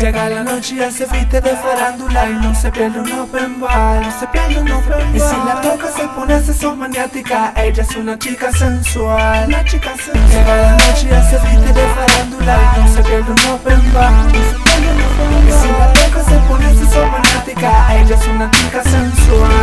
Llega la noche y se viste de farándula y no se pierde un open bar, no se pierde un open bar. Y si la toca se pone son maniática, ella es una chica sensual, una chica sensual. Llega la noche y se viste de farándula y no se pierde un open bar, no se pierde un open bar. Y si la toca se pone son maniática, ella es una chica sensual,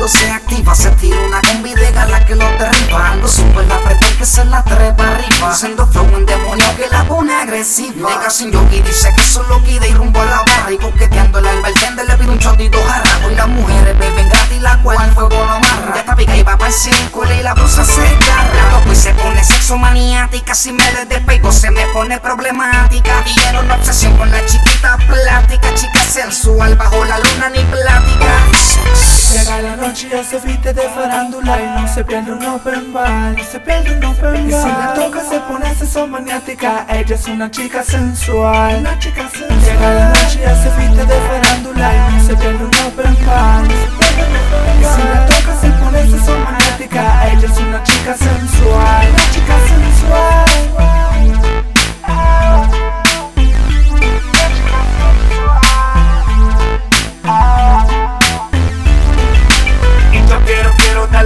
traigo se activa Se tira una combi de gala que lo derriba. Algo super la apretón que se la trepa arriba. Siendo flow un demonio que la pone agresiva. Nega sin yogi dice que solo quida y rumbo a la barra Y coqueteando el bartender le pide un shot y dos las mujeres beben gratis la cual el fuego no amarra. Ya está pica y va para el círculo y la blusa se agarra y se pone sexo maniática Si me le despego se me pone problemática. Y era una obsesión con la chiquita plática Chica sensual bajo la luna ni Llega la noche ya se viste de farándula y no se pierde un open bar, no se pierde un open bar. Y si la toca se pone son maniática, ella es una chica sensual, una chica sensual. Llega la noche ya se viste de farándula y no se pierde un open bar,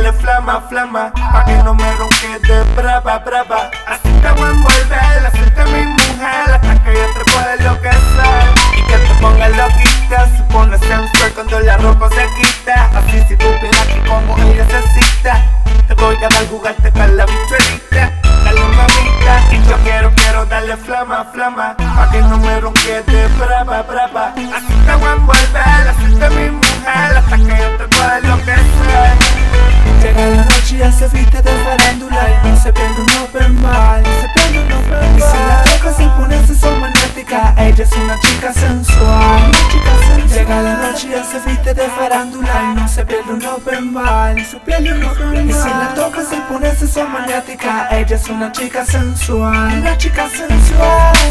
flama, flama, pa' que no me ronque de brava, brava. Así te voy a envolver, hacerte mi mujer, hasta que yo te pueda enloquecer. Y que te ponga loquita, se pone sensual cuando la ropa se quita. Así si tú piensas que como ella necesita, te voy a dar jugarte con la bichuelita. Dale mamita, y yo quiero, quiero darle flama, flama, pa' que no me ronque de brava, brava. Así te voy a envolver, hacerte mi mujer, hasta que yo te Ella es una chica sensual, Llega la noche y se viste de farándula Y no se pierde un open Y si la toca se pone son magnética Ella es una chica sensual, una chica sensual